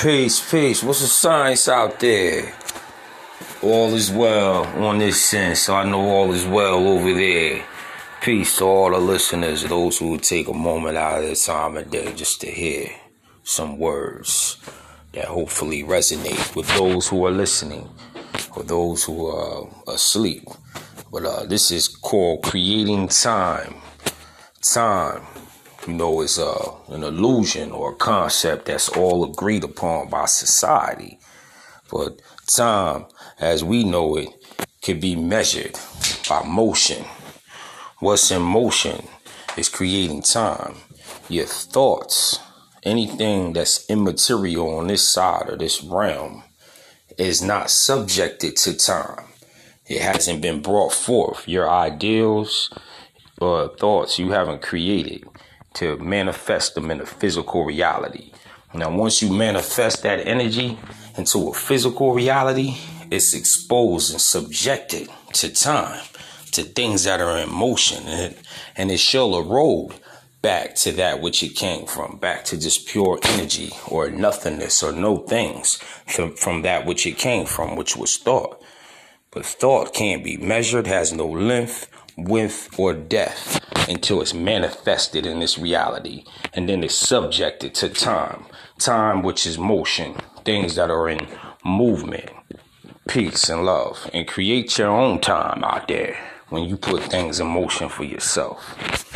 Peace, peace. What's the science out there? All is well on this sense. So I know all is well over there. Peace to all the listeners, those who take a moment out of their time a day just to hear some words that hopefully resonate with those who are listening or those who are asleep. But uh, this is called creating time. Time you know, is uh, an illusion or a concept that's all agreed upon by society. But time, as we know it, can be measured by motion. What's in motion is creating time. Your thoughts, anything that's immaterial on this side of this realm, is not subjected to time. It hasn't been brought forth. Your ideals or thoughts you haven't created to manifest them in a physical reality. Now, once you manifest that energy into a physical reality, it's exposed and subjected to time, to things that are in motion, and, and it shall erode back to that which it came from, back to just pure energy or nothingness or no things from, from that which it came from, which was thought. But thought can't be measured, has no length, width, or depth until it's manifested in this reality. And then it's subjected to time. Time, which is motion, things that are in movement, peace, and love. And create your own time out there when you put things in motion for yourself.